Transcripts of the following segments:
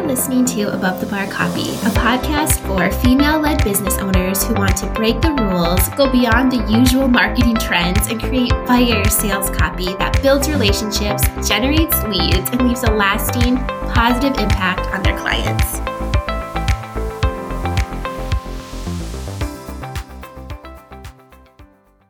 are listening to Above the Bar Copy, a podcast for female led business owners who want to break the rules, go beyond the usual marketing trends, and create fire sales copy that builds relationships, generates leads, and leaves a lasting, positive impact on their clients.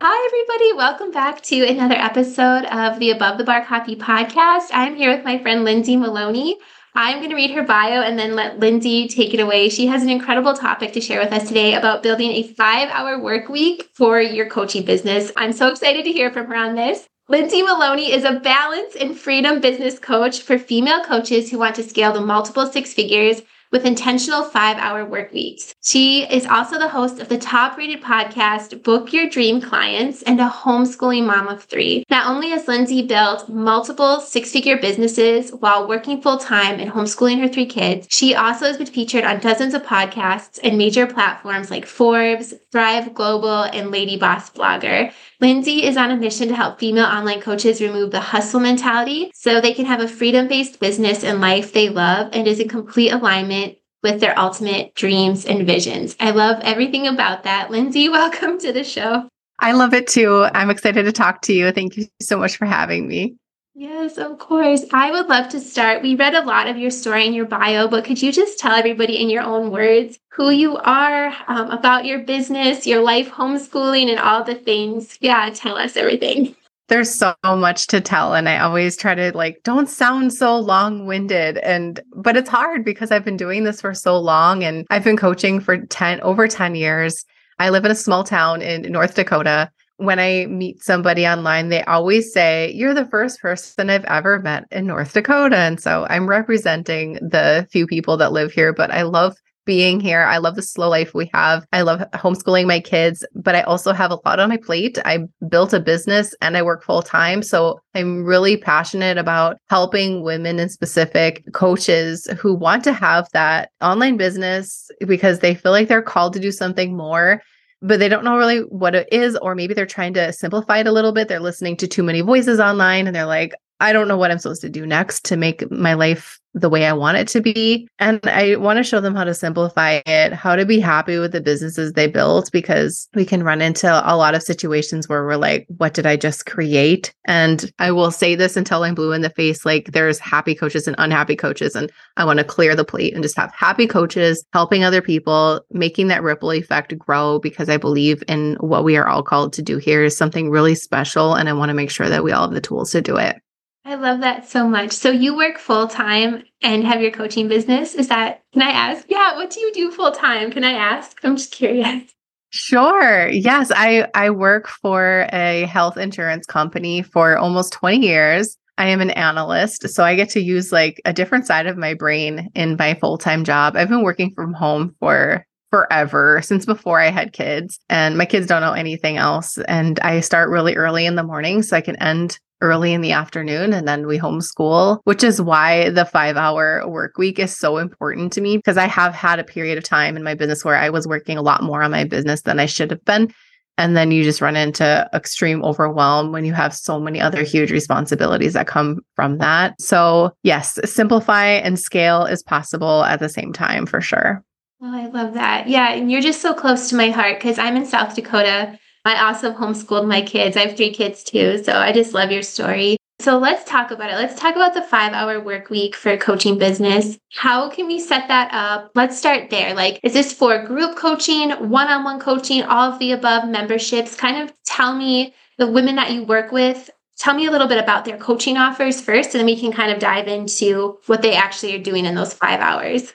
Hi, everybody. Welcome back to another episode of the Above the Bar Copy podcast. I'm here with my friend Lindsay Maloney. I'm going to read her bio and then let Lindsay take it away. She has an incredible topic to share with us today about building a five hour work week for your coaching business. I'm so excited to hear from her on this. Lindsay Maloney is a balance and freedom business coach for female coaches who want to scale to multiple six figures with intentional five hour work weeks. She is also the host of the top rated podcast, Book Your Dream Clients, and a homeschooling mom of three. Not only has Lindsay built multiple six figure businesses while working full time and homeschooling her three kids, she also has been featured on dozens of podcasts and major platforms like Forbes, Thrive Global, and Lady Boss Blogger. Lindsay is on a mission to help female online coaches remove the hustle mentality so they can have a freedom based business and life they love and is in complete alignment with their ultimate dreams and visions. I love everything about that. Lindsay, welcome to the show. I love it too. I'm excited to talk to you. Thank you so much for having me. Yes, of course. I would love to start. We read a lot of your story in your bio, but could you just tell everybody in your own words who you are, um, about your business, your life, homeschooling, and all the things? Yeah, tell us everything. There's so much to tell. And I always try to like, don't sound so long winded. And, but it's hard because I've been doing this for so long and I've been coaching for 10, over 10 years. I live in a small town in North Dakota when I meet somebody online, they always say, You're the first person I've ever met in North Dakota. And so I'm representing the few people that live here, but I love being here. I love the slow life we have. I love homeschooling my kids, but I also have a lot on my plate. I built a business and I work full time. So I'm really passionate about helping women in specific coaches who want to have that online business because they feel like they're called to do something more but they don't know really what it is, or maybe they're trying to simplify it a little bit. They're listening to too many voices online and they're like, I don't know what I'm supposed to do next to make my life the way I want it to be. And I want to show them how to simplify it, how to be happy with the businesses they built, because we can run into a lot of situations where we're like, what did I just create? And I will say this until I'm blue in the face like, there's happy coaches and unhappy coaches. And I want to clear the plate and just have happy coaches helping other people, making that ripple effect grow because I believe in what we are all called to do here is something really special. And I want to make sure that we all have the tools to do it. I love that so much. So you work full time and have your coaching business. Is that, can I ask? Yeah, what do you do full time? Can I ask? I'm just curious. Sure. Yes, I I work for a health insurance company for almost 20 years. I am an analyst, so I get to use like a different side of my brain in my full-time job. I've been working from home for forever since before I had kids and my kids don't know anything else and I start really early in the morning so I can end early in the afternoon and then we homeschool, which is why the five hour work week is so important to me because I have had a period of time in my business where I was working a lot more on my business than I should have been. And then you just run into extreme overwhelm when you have so many other huge responsibilities that come from that. So, yes, simplify and scale is possible at the same time for sure. Oh, I love that. Yeah. And you're just so close to my heart because I'm in South Dakota I also homeschooled my kids. I have three kids too. So I just love your story. So let's talk about it. Let's talk about the five hour work week for coaching business. How can we set that up? Let's start there. Like, is this for group coaching, one on one coaching, all of the above memberships? Kind of tell me the women that you work with. Tell me a little bit about their coaching offers first, and then we can kind of dive into what they actually are doing in those five hours.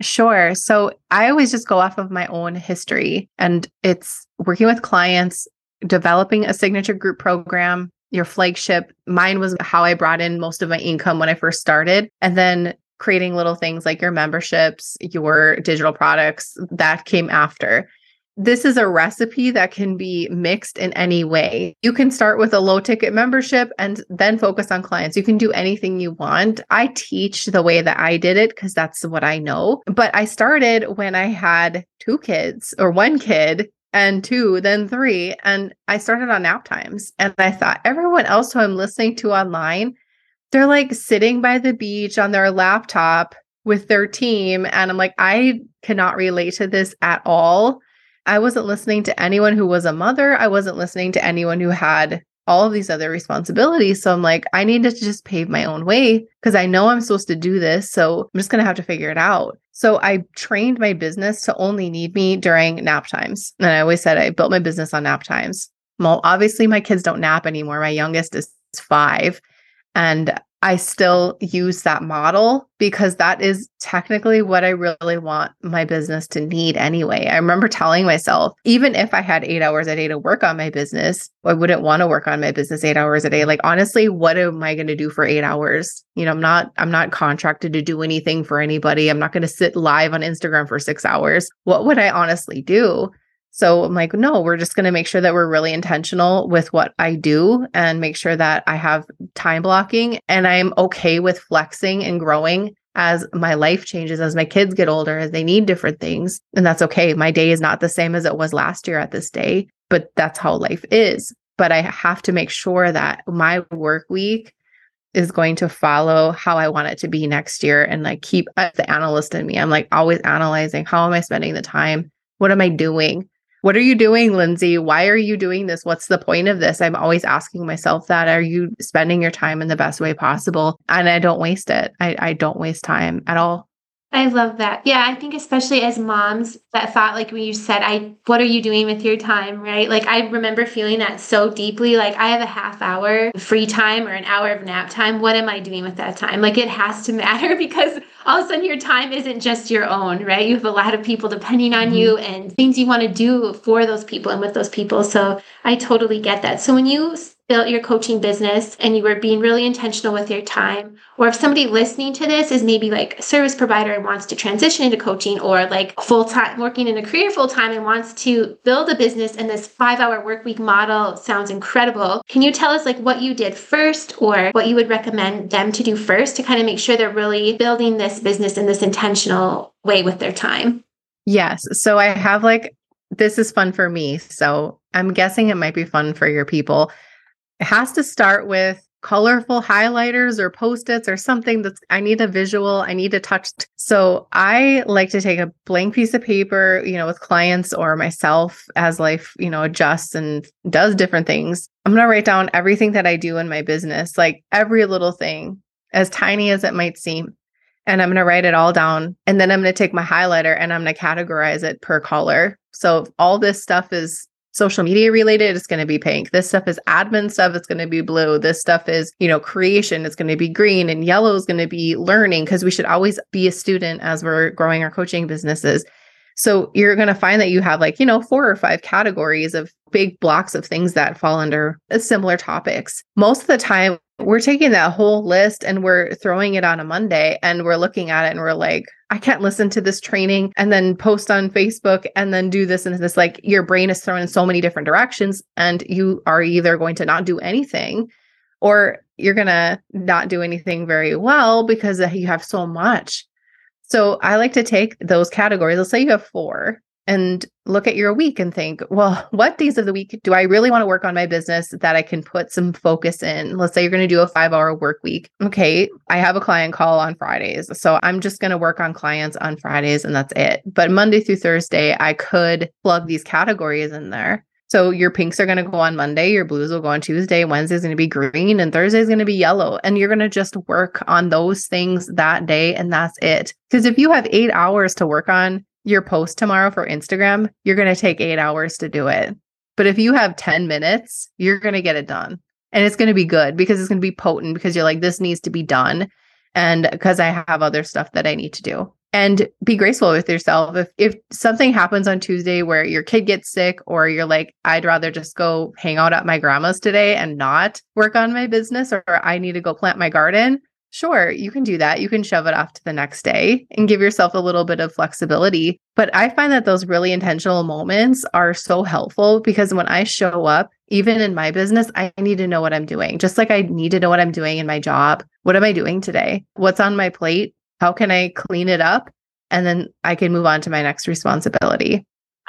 Sure. So I always just go off of my own history, and it's working with clients, developing a signature group program, your flagship. Mine was how I brought in most of my income when I first started. And then creating little things like your memberships, your digital products that came after this is a recipe that can be mixed in any way. You can start with a low ticket membership and then focus on clients. You can do anything you want. I teach the way that I did it because that's what I know. But I started when I had two kids or one kid and two, then three. And I started on nap times. And I thought everyone else who I'm listening to online, they're like sitting by the beach on their laptop with their team. And I'm like, I cannot relate to this at all. I wasn't listening to anyone who was a mother. I wasn't listening to anyone who had all of these other responsibilities. So I'm like, I need to just pave my own way because I know I'm supposed to do this. So I'm just going to have to figure it out. So I trained my business to only need me during nap times. And I always said I built my business on nap times. Well, obviously, my kids don't nap anymore. My youngest is five. And I still use that model because that is technically what I really want my business to need anyway. I remember telling myself, even if I had eight hours a day to work on my business, I wouldn't want to work on my business eight hours a day. Like, honestly, what am I going to do for eight hours? You know, I'm not, I'm not contracted to do anything for anybody. I'm not going to sit live on Instagram for six hours. What would I honestly do? So I'm like, no, we're just going to make sure that we're really intentional with what I do and make sure that I have time blocking and I'm okay with flexing and growing as my life changes, as my kids get older, as they need different things. And that's okay. My day is not the same as it was last year at this day, but that's how life is. But I have to make sure that my work week is going to follow how I want it to be next year and like keep uh, the analyst in me. I'm like always analyzing how am I spending the time? What am I doing? What are you doing, Lindsay? Why are you doing this? What's the point of this? I'm always asking myself that. Are you spending your time in the best way possible? And I don't waste it. I, I don't waste time at all. I love that. Yeah, I think especially as moms, that thought, like when you said, "I, what are you doing with your time?" Right? Like I remember feeling that so deeply. Like I have a half hour free time or an hour of nap time. What am I doing with that time? Like it has to matter because all of a sudden your time isn't just your own, right? You have a lot of people depending on mm-hmm. you and things you want to do for those people and with those people. So I totally get that. So when you built your coaching business and you were being really intentional with your time, or if somebody listening to this is maybe like a service provider and wants to transition into coaching, or like full time working in a career full time and wants to build a business and this five hour work week model sounds incredible. Can you tell us like what you did first or what you would recommend them to do first to kind of make sure they're really building this business in this intentional way with their time? Yes. So I have like, this is fun for me. So I'm guessing it might be fun for your people. It has to start with colorful highlighters or post-its or something that's I need a visual, I need a touch. So I like to take a blank piece of paper, you know, with clients or myself as life, you know, adjusts and does different things. I'm going to write down everything that I do in my business, like every little thing, as tiny as it might seem. And I'm going to write it all down. And then I'm going to take my highlighter and I'm going to categorize it per color. So all this stuff is social media related, it's going to be pink. This stuff is admin stuff, it's going to be blue. This stuff is, you know, creation, it's going to be green, and yellow is going to be learning because we should always be a student as we're growing our coaching businesses. So you're going to find that you have like, you know, four or five categories of big blocks of things that fall under similar topics. Most of the time, we're taking that whole list and we're throwing it on a Monday and we're looking at it and we're like, I can't listen to this training and then post on Facebook and then do this and this. Like your brain is thrown in so many different directions, and you are either going to not do anything or you're going to not do anything very well because uh, you have so much. So I like to take those categories. Let's say you have four and look at your week and think, well, what days of the week do I really want to work on my business that I can put some focus in? Let's say you're going to do a five hour work week. Okay, I have a client call on Fridays. So I'm just going to work on clients on Fridays and that's it. But Monday through Thursday, I could plug these categories in there. So your pinks are going to go on Monday, your blues will go on Tuesday, Wednesday's going to be green, and Thursday's going to be yellow. And you're going to just work on those things that day, and that's it. Because if you have eight hours to work on your post tomorrow for Instagram, you're going to take eight hours to do it. But if you have 10 minutes, you're going to get it done. And it's going to be good because it's going to be potent because you're like, this needs to be done. And because I have other stuff that I need to do. And be graceful with yourself. If if something happens on Tuesday where your kid gets sick or you're like, I'd rather just go hang out at my grandma's today and not work on my business, or I need to go plant my garden, Sure, you can do that. You can shove it off to the next day and give yourself a little bit of flexibility. But I find that those really intentional moments are so helpful because when I show up, even in my business, I need to know what I'm doing. Just like I need to know what I'm doing in my job. What am I doing today? What's on my plate? How can I clean it up? And then I can move on to my next responsibility.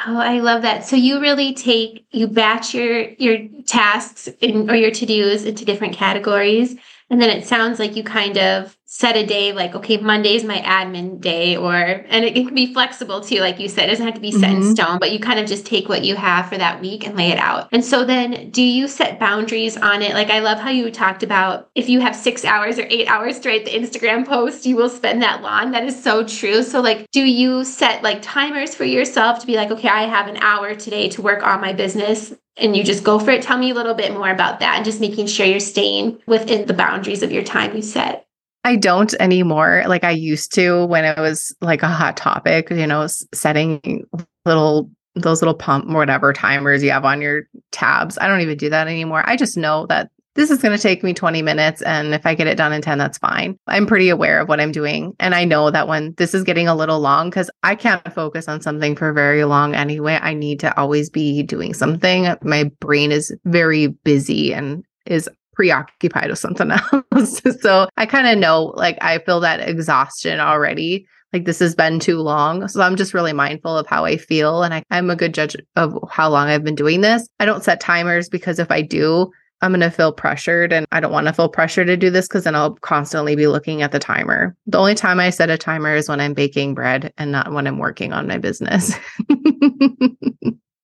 Oh, I love that. So you really take you batch your your tasks in, or your to-dos into different categories and then it sounds like you kind of set a day like okay monday's my admin day or and it, it can be flexible too like you said it doesn't have to be set mm-hmm. in stone but you kind of just take what you have for that week and lay it out and so then do you set boundaries on it like i love how you talked about if you have six hours or eight hours to write the instagram post you will spend that long that is so true so like do you set like timers for yourself to be like okay i have an hour today to work on my business and you just go for it. Tell me a little bit more about that and just making sure you're staying within the boundaries of your time you set. I don't anymore. Like I used to when it was like a hot topic, you know, setting little those little pump whatever timers you have on your tabs. I don't even do that anymore. I just know that this is going to take me 20 minutes and if I get it done in 10 that's fine. I'm pretty aware of what I'm doing and I know that when this is getting a little long cuz I can't focus on something for very long anyway. I need to always be doing something. My brain is very busy and is preoccupied with something else. so I kind of know, like, I feel that exhaustion already. Like, this has been too long. So I'm just really mindful of how I feel. And I, I'm a good judge of how long I've been doing this. I don't set timers because if I do, I'm going to feel pressured and I don't want to feel pressure to do this because then I'll constantly be looking at the timer. The only time I set a timer is when I'm baking bread and not when I'm working on my business.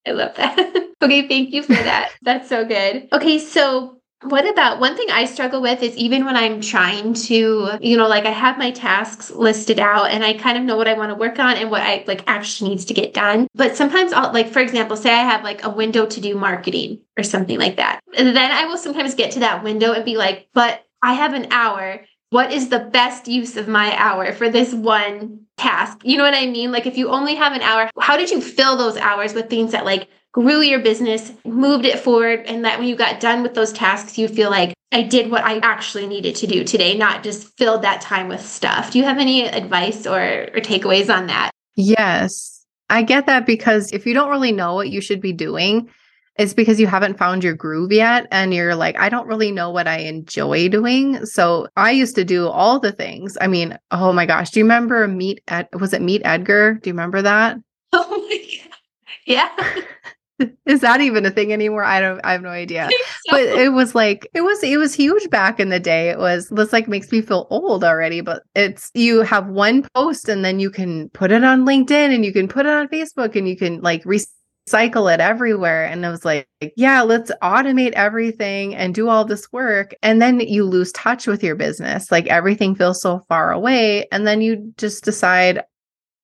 I love that. okay, thank you for that. That's so good. Okay, so what about one thing I struggle with is even when I'm trying to, you know, like I have my tasks listed out and I kind of know what I want to work on and what I like actually needs to get done. But sometimes I'll like, for example, say I have like a window to do marketing or something like that. And then I will sometimes get to that window and be like, but I have an hour. What is the best use of my hour for this one task? You know what I mean? Like if you only have an hour, how did you fill those hours with things that like grew your business, moved it forward, and that when you got done with those tasks, you feel like I did what I actually needed to do today, not just filled that time with stuff. Do you have any advice or, or takeaways on that? Yes. I get that because if you don't really know what you should be doing, it's because you haven't found your groove yet. And you're like, I don't really know what I enjoy doing. So I used to do all the things. I mean, oh my gosh. Do you remember Meet Ed? Was it Meet Edgar? Do you remember that? Oh my God. Yeah. Is that even a thing anymore? I don't I have no idea. So. But it was like it was it was huge back in the day. It was this like makes me feel old already, but it's you have one post and then you can put it on LinkedIn and you can put it on Facebook and you can like recycle it everywhere. And I was like, yeah, let's automate everything and do all this work. And then you lose touch with your business. Like everything feels so far away. And then you just decide,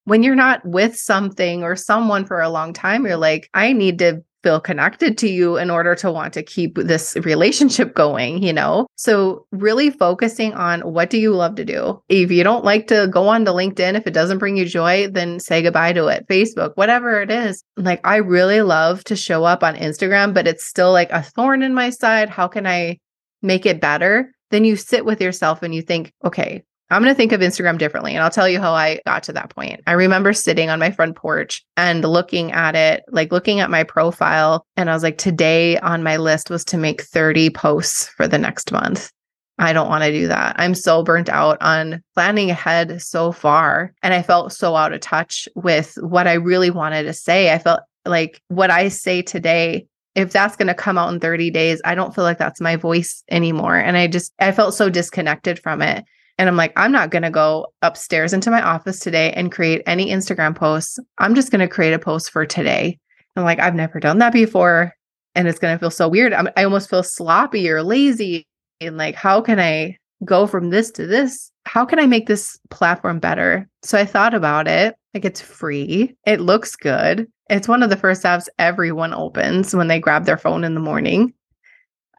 when you're not with something or someone for a long time, you're like, I need to feel connected to you in order to want to keep this relationship going, you know? So really focusing on what do you love to do? If you don't like to go on to LinkedIn, if it doesn't bring you joy, then say goodbye to it. Facebook, whatever it is. Like I really love to show up on Instagram, but it's still like a thorn in my side. How can I make it better? Then you sit with yourself and you think, okay, I'm going to think of Instagram differently. And I'll tell you how I got to that point. I remember sitting on my front porch and looking at it, like looking at my profile. And I was like, today on my list was to make 30 posts for the next month. I don't want to do that. I'm so burnt out on planning ahead so far. And I felt so out of touch with what I really wanted to say. I felt like what I say today if that's going to come out in 30 days, I don't feel like that's my voice anymore. And I just, I felt so disconnected from it. And I'm like, I'm not going to go upstairs into my office today and create any Instagram posts. I'm just going to create a post for today. I'm like, I've never done that before. And it's going to feel so weird. I'm, I almost feel sloppy or lazy. And like, how can I go from this to this? How can I make this platform better? So I thought about it. Like, it's free, it looks good. It's one of the first apps everyone opens when they grab their phone in the morning.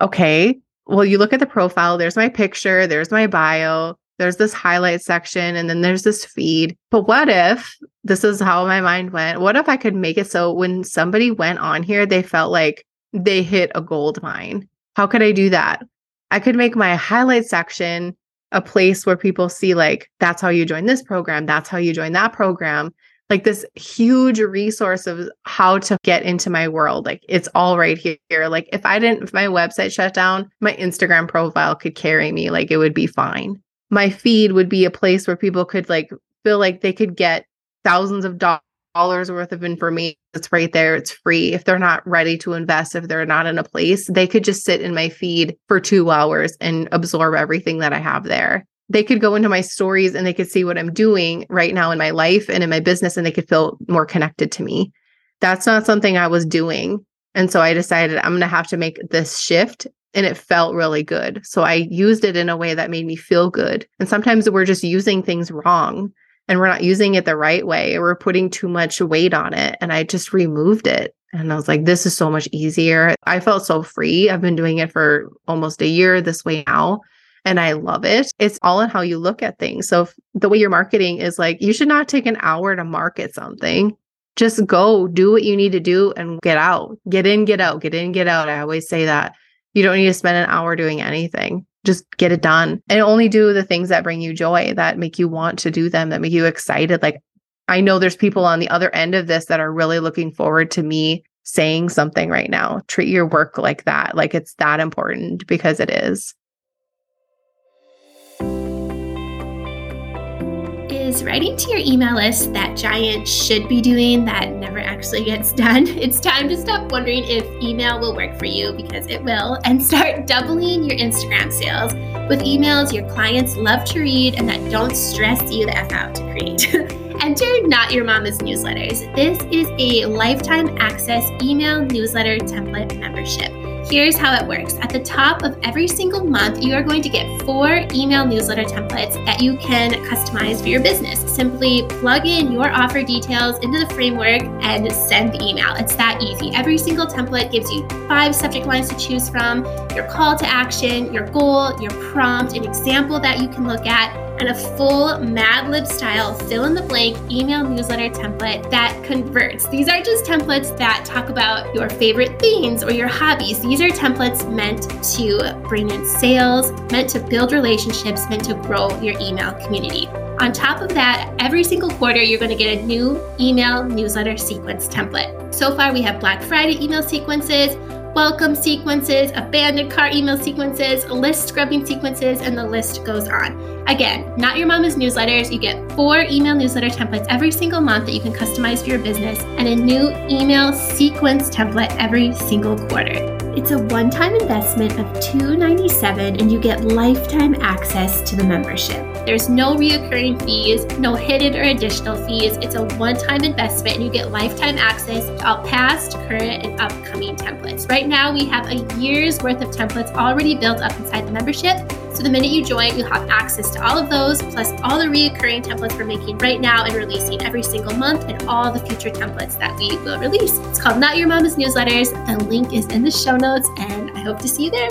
Okay. Well, you look at the profile, there's my picture, there's my bio, there's this highlight section and then there's this feed. But what if this is how my mind went? What if I could make it so when somebody went on here, they felt like they hit a gold mine? How could I do that? I could make my highlight section a place where people see, like, that's how you join this program, that's how you join that program. Like this huge resource of how to get into my world. Like it's all right here. Like if I didn't, if my website shut down, my Instagram profile could carry me. Like it would be fine my feed would be a place where people could like feel like they could get thousands of dollars worth of information. It's right there. It's free. If they're not ready to invest, if they're not in a place, they could just sit in my feed for two hours and absorb everything that I have there. they could go into my stories and they could see what I'm doing right now in my life and in my business and they could feel more connected to me. That's not something I was doing. And so I decided I'm going to have to make this shift and it felt really good. So I used it in a way that made me feel good. And sometimes we're just using things wrong and we're not using it the right way. We're putting too much weight on it. And I just removed it. And I was like, this is so much easier. I felt so free. I've been doing it for almost a year this way now. And I love it. It's all in how you look at things. So the way you're marketing is like, you should not take an hour to market something. Just go do what you need to do and get out. Get in, get out, get in, get out. I always say that. You don't need to spend an hour doing anything. Just get it done and only do the things that bring you joy, that make you want to do them, that make you excited. Like I know there's people on the other end of this that are really looking forward to me saying something right now. Treat your work like that. Like it's that important because it is. Is writing to your email list that giant should be doing that never actually gets done. It's time to stop wondering if email will work for you because it will and start doubling your Instagram sales with emails your clients love to read and that don't stress you the F out to create. Enter Not Your Mama's Newsletters. This is a lifetime access email newsletter template membership. Here's how it works. At the top of every single month, you are going to get four email newsletter templates that you can customize for your business. Simply plug in your offer details into the framework and send the email. It's that easy. Every single template gives you five subject lines to choose from, your call to action, your goal, your prompt, an example that you can look at and a full Mad Lib style fill in the blank email newsletter template that converts. These are just templates that talk about your favorite things or your hobbies. These are templates meant to bring in sales, meant to build relationships, meant to grow your email community. On top of that, every single quarter, you're going to get a new email newsletter sequence template. So far, we have Black Friday email sequences, welcome sequences, abandoned cart email sequences, list scrubbing sequences, and the list goes on. Again, not your mama's newsletters. You get four email newsletter templates every single month that you can customize for your business, and a new email sequence template every single quarter. It's a one time investment of 297 and you get lifetime access to the membership. There's no reoccurring fees, no hidden or additional fees. It's a one time investment and you get lifetime access to all past, current, and upcoming templates. Right now, we have a year's worth of templates already built up inside the membership. So the minute you join, you'll have access to all of those, plus all the reoccurring templates we're making right now and releasing every single month, and all the future templates that we will release. It's called Not Your Mama's Newsletters. The link is in the show notes, and I hope to see you there.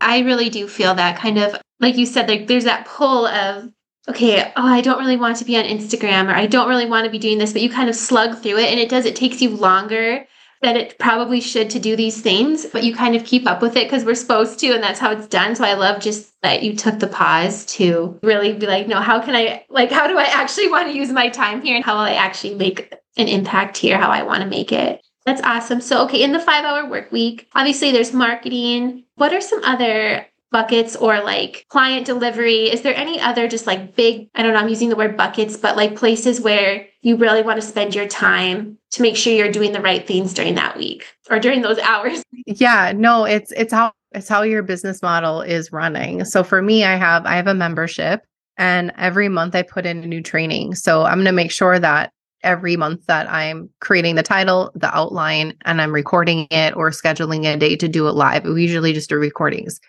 I really do feel that kind of, like you said, like there's that pull of, okay, oh, I don't really want to be on Instagram or I don't really want to be doing this, but you kind of slug through it and it does, it takes you longer that it probably should to do these things, but you kind of keep up with it because we're supposed to, and that's how it's done. So I love just that you took the pause to really be like, no, how can I, like, how do I actually want to use my time here and how will I actually make an impact here, how I want to make it? That's awesome. So, okay, in the five hour work week, obviously there's marketing. What are some other buckets or like client delivery? Is there any other just like big, I don't know, I'm using the word buckets, but like places where you really want to spend your time to make sure you're doing the right things during that week or during those hours? Yeah, no, it's it's how it's how your business model is running. So for me, I have I have a membership and every month I put in a new training. So I'm going to make sure that every month that I'm creating the title, the outline, and I'm recording it or scheduling a day to do it live. We usually just do recordings.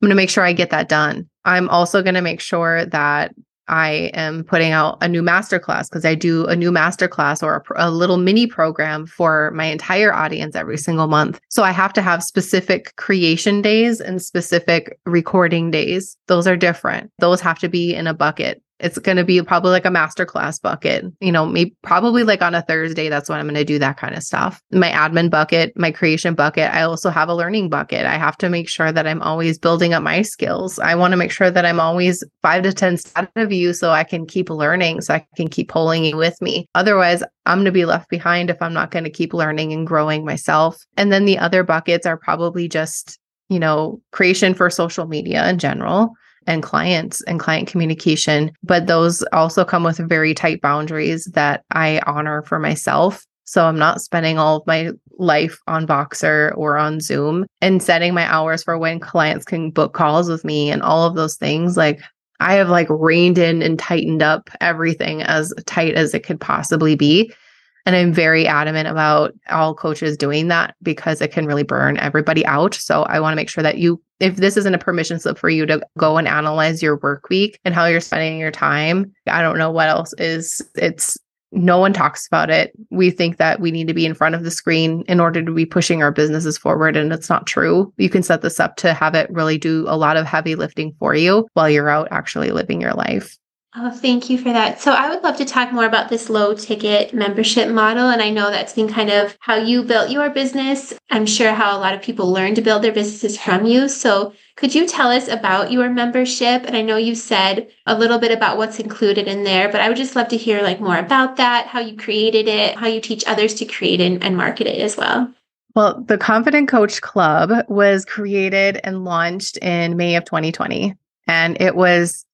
I'm going to make sure I get that done. I'm also going to make sure that I am putting out a new masterclass because I do a new masterclass or a, a, little mini program for my entire audience every single month. So I have to have specific creation days and specific recording days. Those are different. Those have to be in a bucket it's going to be probably like a masterclass bucket, you know, maybe probably like on a Thursday. That's when I'm going to do that kind of stuff. My admin bucket, my creation bucket. I also have a learning bucket. I have to make sure that I'm always building up my skills. I want to make sure that I'm always five to 10 steps of you so I can keep learning, so I can keep pulling you with me. Otherwise, I'm going to be left behind if I'm not going to keep learning and growing myself. And then the other buckets are probably just, you know, creation for social media in general and clients and client communication. But those also come with very tight boundaries that I honor for myself. So I'm not spending all of my life on Voxer or on Zoom and setting my hours for when clients can book calls with me and all of those things. Like I have like reined in and tightened up everything as tight as it could possibly be. And I'm very adamant about all coaches doing that because it can really burn everybody out. So I want to make sure that you, if this isn't a permission slip for you to go and analyze your work week and how you're spending your time, I don't know what else is. It's no one talks about it. We think that we need to be in front of the screen in order to be pushing our businesses forward. And it's not true. You can set this up to have it really do a lot of heavy lifting for you while you're out actually living your life. Oh, thank you for that. So, I would love to talk more about this low ticket membership model. And I know that's been kind of how you built your business. I'm sure how a lot of people learn to build their businesses from you. So, could you tell us about your membership? And I know you said a little bit about what's included in there, but I would just love to hear like more about that, how you created it, how you teach others to create and, and market it as well. Well, the Confident Coach Club was created and launched in May of 2020. And it was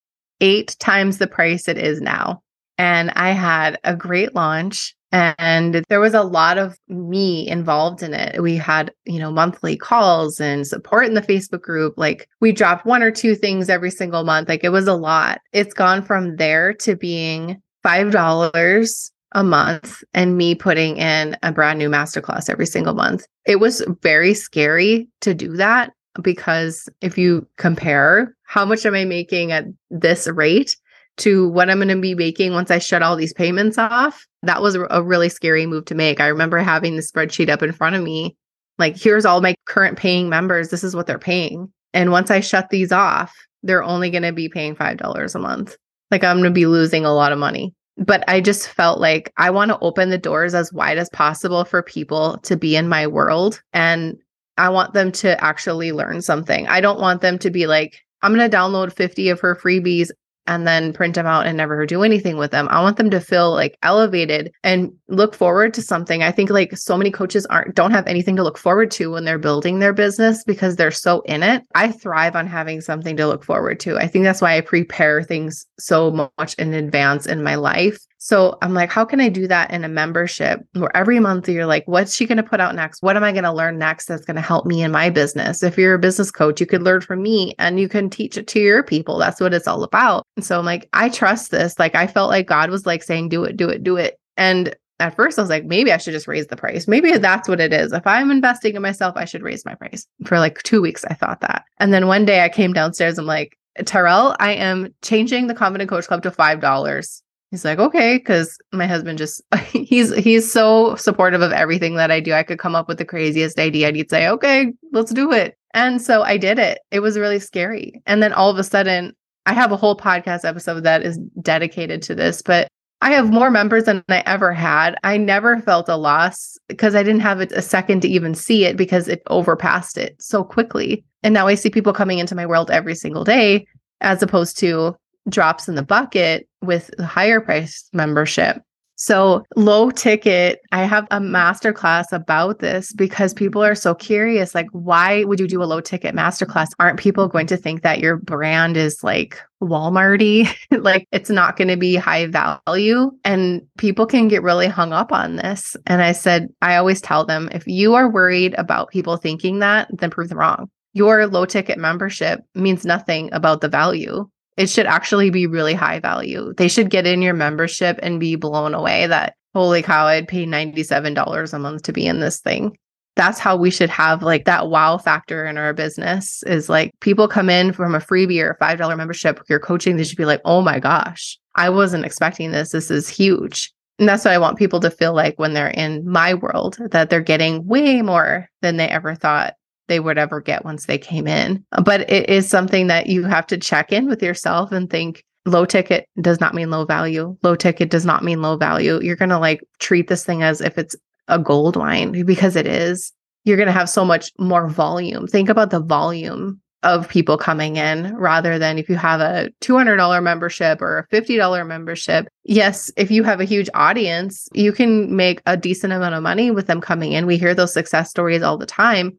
eight times the price it is now. And I had a great launch and there was a lot of me involved in it. We had, you know, monthly calls and support in the Facebook group. Like we dropped one or two things every single month. Like it was a lot. It's gone from there to being $5 a month and me putting in a brand new masterclass every single month. It was very scary to do that because if you compare how much am I making at this rate to what I'm going to be making once I shut all these payments off, that was a really scary move to make. I remember having the spreadsheet up in front of me like, here's all my current paying members. This is what they're paying. And once I shut these off, they're only going to be paying $5 a month. Like, I'm going to be losing a lot of money. But I just felt like I want to open the doors as wide as possible for people to be in my world. And I want them to actually learn something. I don't want them to be like, I'm going to download 50 of her freebies and then print them out and never do anything with them. I want them to feel like elevated and look forward to something. I think like so many coaches aren't don't have anything to look forward to when they're building their business because they're so in it. I thrive on having something to look forward to. I think that's why I prepare things so much in advance in my life so I'm like, how can I do that in a membership where every month you're like, what's she going to put out next? What am I going to learn next that's going to help me in my business? If you're a business coach, you could learn from me and you can teach it to your people. That's what it's all about. And so I'm like, I trust this. Like, I felt like God was like saying, do it, do it, do it. And at first I was like, maybe I should just raise the price. Maybe that's what it is. If I'm investing in myself, I should raise my price. For like two weeks, I thought that. And then one day I came downstairs, I'm like, Terrell, I am changing the Confident Coach Club to $5 he's like okay because my husband just he's he's so supportive of everything that i do. I could come up with the craziest idea and he'd say okay let's do it. And so i did it. It was really scary. And then all of a sudden i have a whole podcast episode that is dedicated to this but i have more members than i ever had. I never felt a loss because i didn't have a second to even see it because it overpassed it so quickly. And now i see people coming into my world every single day as opposed to drops in the bucket with the higher price membership. So, low ticket, I have a masterclass about this because people are so curious. Like, why would you do a low ticket masterclass? Aren't people going to think that your brand is like Walmarty? like, it's not going to be high value. And people can get really hung up on this. And I said, I always tell them if you are worried about people thinking that, then prove them wrong. Your low ticket membership means nothing about the value it should actually be really high value. They should get in your membership and be blown away that, holy cow, I'd pay $97 a month to be in this thing. That's how we should have like that wow factor in our business is like people come in from a freebie or a $5 membership, you're coaching, they should be like, oh my gosh, I wasn't expecting this. This is huge. And that's what I want people to feel like when they're in my world, that they're getting way more than they ever thought they would ever get once they came in. But it is something that you have to check in with yourself and think low ticket does not mean low value. Low ticket does not mean low value. You're going to like treat this thing as if it's a gold wine because it is. You're going to have so much more volume. Think about the volume of people coming in rather than if you have a $200 membership or a $50 membership. Yes, if you have a huge audience, you can make a decent amount of money with them coming in. We hear those success stories all the time.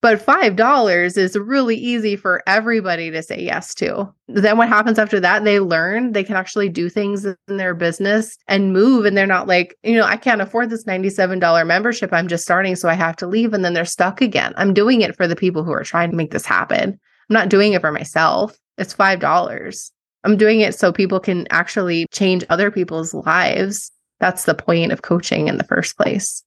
But $5 is really easy for everybody to say yes to. Then what happens after that? They learn they can actually do things in their business and move. And they're not like, you know, I can't afford this $97 membership. I'm just starting. So I have to leave. And then they're stuck again. I'm doing it for the people who are trying to make this happen. I'm not doing it for myself. It's $5. I'm doing it so people can actually change other people's lives. That's the point of coaching in the first place.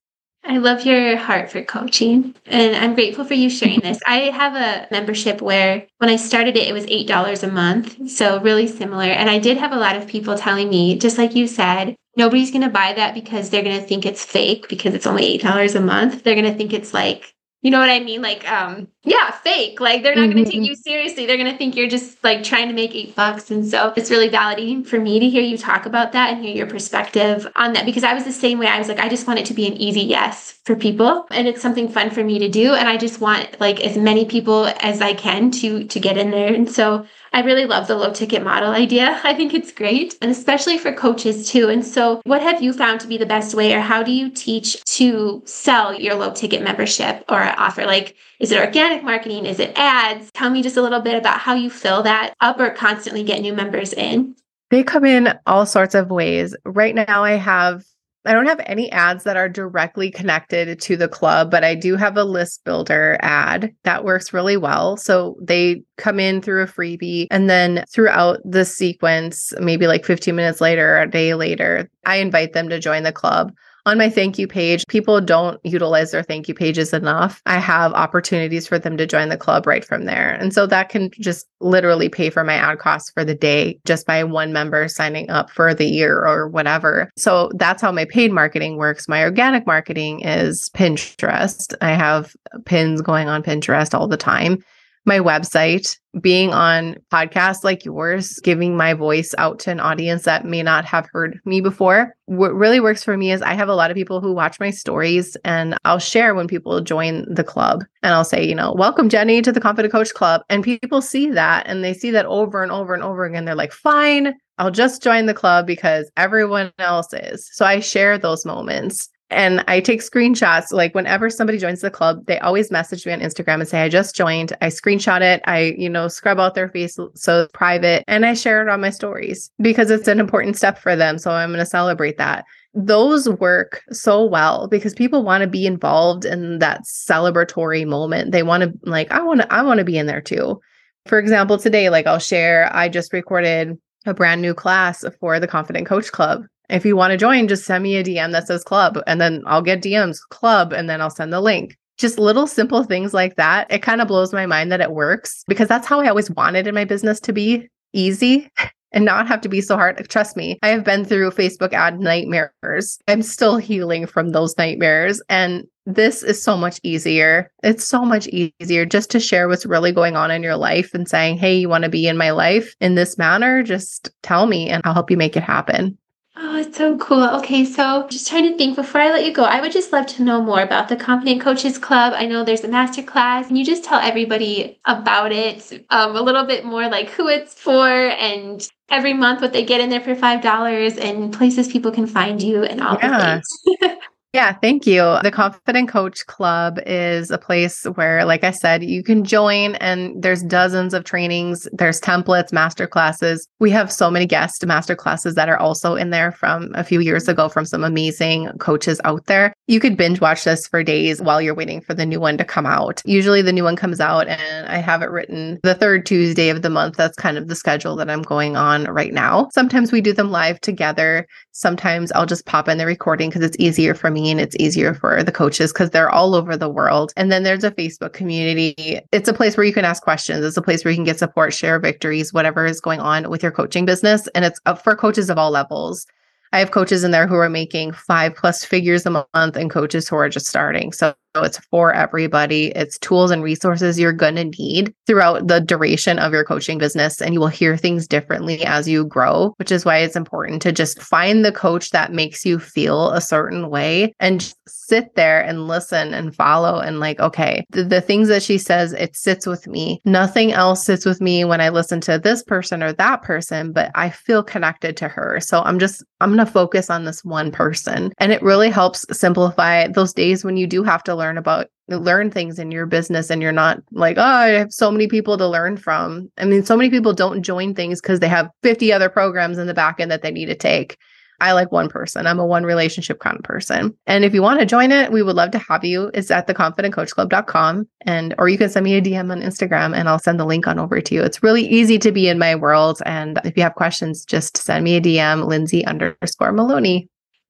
I love your heart for coaching, and I'm grateful for you sharing this. I have a membership where when I started it, it was $8 a month. So, really similar. And I did have a lot of people telling me, just like you said, nobody's going to buy that because they're going to think it's fake because it's only $8 a month. They're going to think it's like you know what I mean? Like, um, yeah, fake. Like they're not mm-hmm. going to take you seriously. They're going to think you're just like trying to make eight bucks. And so it's really validating for me to hear you talk about that and hear your perspective on that because I was the same way. I was like, I just want it to be an easy yes for people, and it's something fun for me to do. And I just want like as many people as I can to to get in there. And so I really love the low ticket model idea. I think it's great, and especially for coaches too. And so, what have you found to be the best way, or how do you teach to sell your low ticket membership or offer? Like, is it organic marketing? Is it ads? Tell me just a little bit about how you fill that up or constantly get new members in. They come in all sorts of ways. Right now, I have I don't have any ads that are directly connected to the club, but I do have a list builder ad that works really well. So they come in through a freebie and then throughout the sequence, maybe like 15 minutes later, or a day later, I invite them to join the club on my thank you page, people don't utilize their thank you pages enough. I have opportunities for them to join the club right from there. And so that can just literally pay for my ad costs for the day just by one member signing up for the year or whatever. So that's how my paid marketing works. My organic marketing is Pinterest. I have pins going on Pinterest all the time my website, being on podcasts like yours, giving my voice out to an audience that may not have heard me before. What really works for me is I have a lot of people who watch my stories and I'll share when people join the club and I'll say, you know, welcome Jenny to the Confident Coach Club. And people see that and they see that over and over and over again. They're like, fine, I'll just join the club because everyone else is. So I share those moments and I take screenshots. Like whenever somebody joins the club, they always message me on Instagram and say, I just joined. I screenshot it. I, you know, scrub out their face so it's private and I share it on my stories because it's an important step for them. So I'm going to celebrate that. Those work so well because people want to be involved in that celebratory moment. They want to like, I want to, I want to be in there too. For example, today, like I'll share, I just recorded a brand new class for the Confident Coach Club if you want to join, just send me a DM that says club, and then I'll get DMs club, and then I'll send the link. Just little simple things like that. It kind of blows my mind that it works because that's how I always wanted in my business to be easy and not have to be so hard. Trust me, I have been through Facebook ad nightmares. I'm still healing from those nightmares. And this is so much easier. It's so much easier just to share what's really going on in your life and saying, Hey, you want to be in my life in this manner? Just tell me and I'll help you make it happen. Oh, it's so cool. Okay, so just trying to think before I let you go, I would just love to know more about the Confident Coaches Club. I know there's a master class. Can you just tell everybody about it? Um, a little bit more like who it's for and every month what they get in there for $5 and places people can find you and all yeah. the things. Yeah, thank you. The Confident Coach Club is a place where, like I said, you can join and there's dozens of trainings, there's templates, master classes. We have so many guest master classes that are also in there from a few years ago from some amazing coaches out there. You could binge watch this for days while you're waiting for the new one to come out. Usually the new one comes out and I have it written the third Tuesday of the month. That's kind of the schedule that I'm going on right now. Sometimes we do them live together. Sometimes I'll just pop in the recording because it's easier for me and it's easier for the coaches because they're all over the world. And then there's a Facebook community. It's a place where you can ask questions. It's a place where you can get support, share victories, whatever is going on with your coaching business. And it's for coaches of all levels. I have coaches in there who are making five plus figures a month and coaches who are just starting. So it's for everybody. It's tools and resources you're going to need throughout the duration of your coaching business. And you will hear things differently as you grow, which is why it's important to just find the coach that makes you feel a certain way and sit there and listen and follow. And like, okay, the, the things that she says, it sits with me. Nothing else sits with me when I listen to this person or that person, but I feel connected to her. So I'm just, I'm going to focus on this one person. And it really helps simplify those days when you do have to learn learn about learn things in your business and you're not like, oh, I have so many people to learn from. I mean, so many people don't join things because they have 50 other programs in the back end that they need to take. I like one person. I'm a one relationship kind of person. And if you want to join it, we would love to have you. It's at theconfidentcoachclub.com and or you can send me a DM on Instagram and I'll send the link on over to you. It's really easy to be in my world. And if you have questions, just send me a DM, Lindsay underscore Maloney.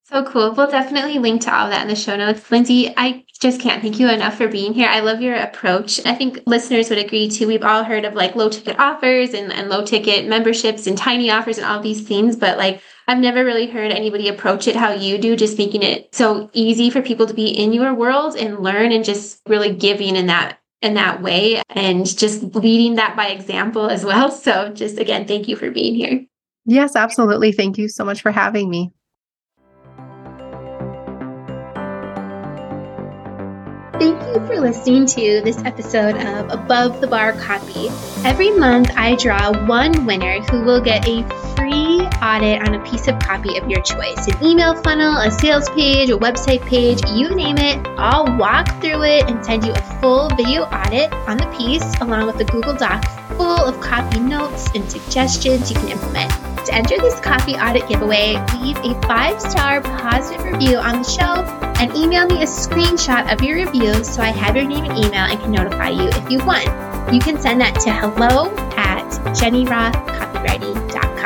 So cool. We'll definitely link to all that in the show notes. Lindsay, I just can't thank you enough for being here. I love your approach. I think listeners would agree too. We've all heard of like low ticket offers and, and low ticket memberships and tiny offers and all these things, but like I've never really heard anybody approach it how you do, just making it so easy for people to be in your world and learn and just really giving in that in that way and just leading that by example as well. So just again, thank you for being here. Yes, absolutely. Thank you so much for having me. Thank you for listening to this episode of Above the Bar Copy. Every month, I draw one winner who will get a free audit on a piece of copy of your choice an email funnel, a sales page, a website page, you name it. I'll walk through it and send you a full video audit on the piece, along with a Google Doc full of copy notes and suggestions you can implement. To enter this copy audit giveaway, leave a five star positive review on the show and email me a screenshot of your review so I have your name and email and can notify you if you won. You can send that to hello at jennyrothcopywriting.com.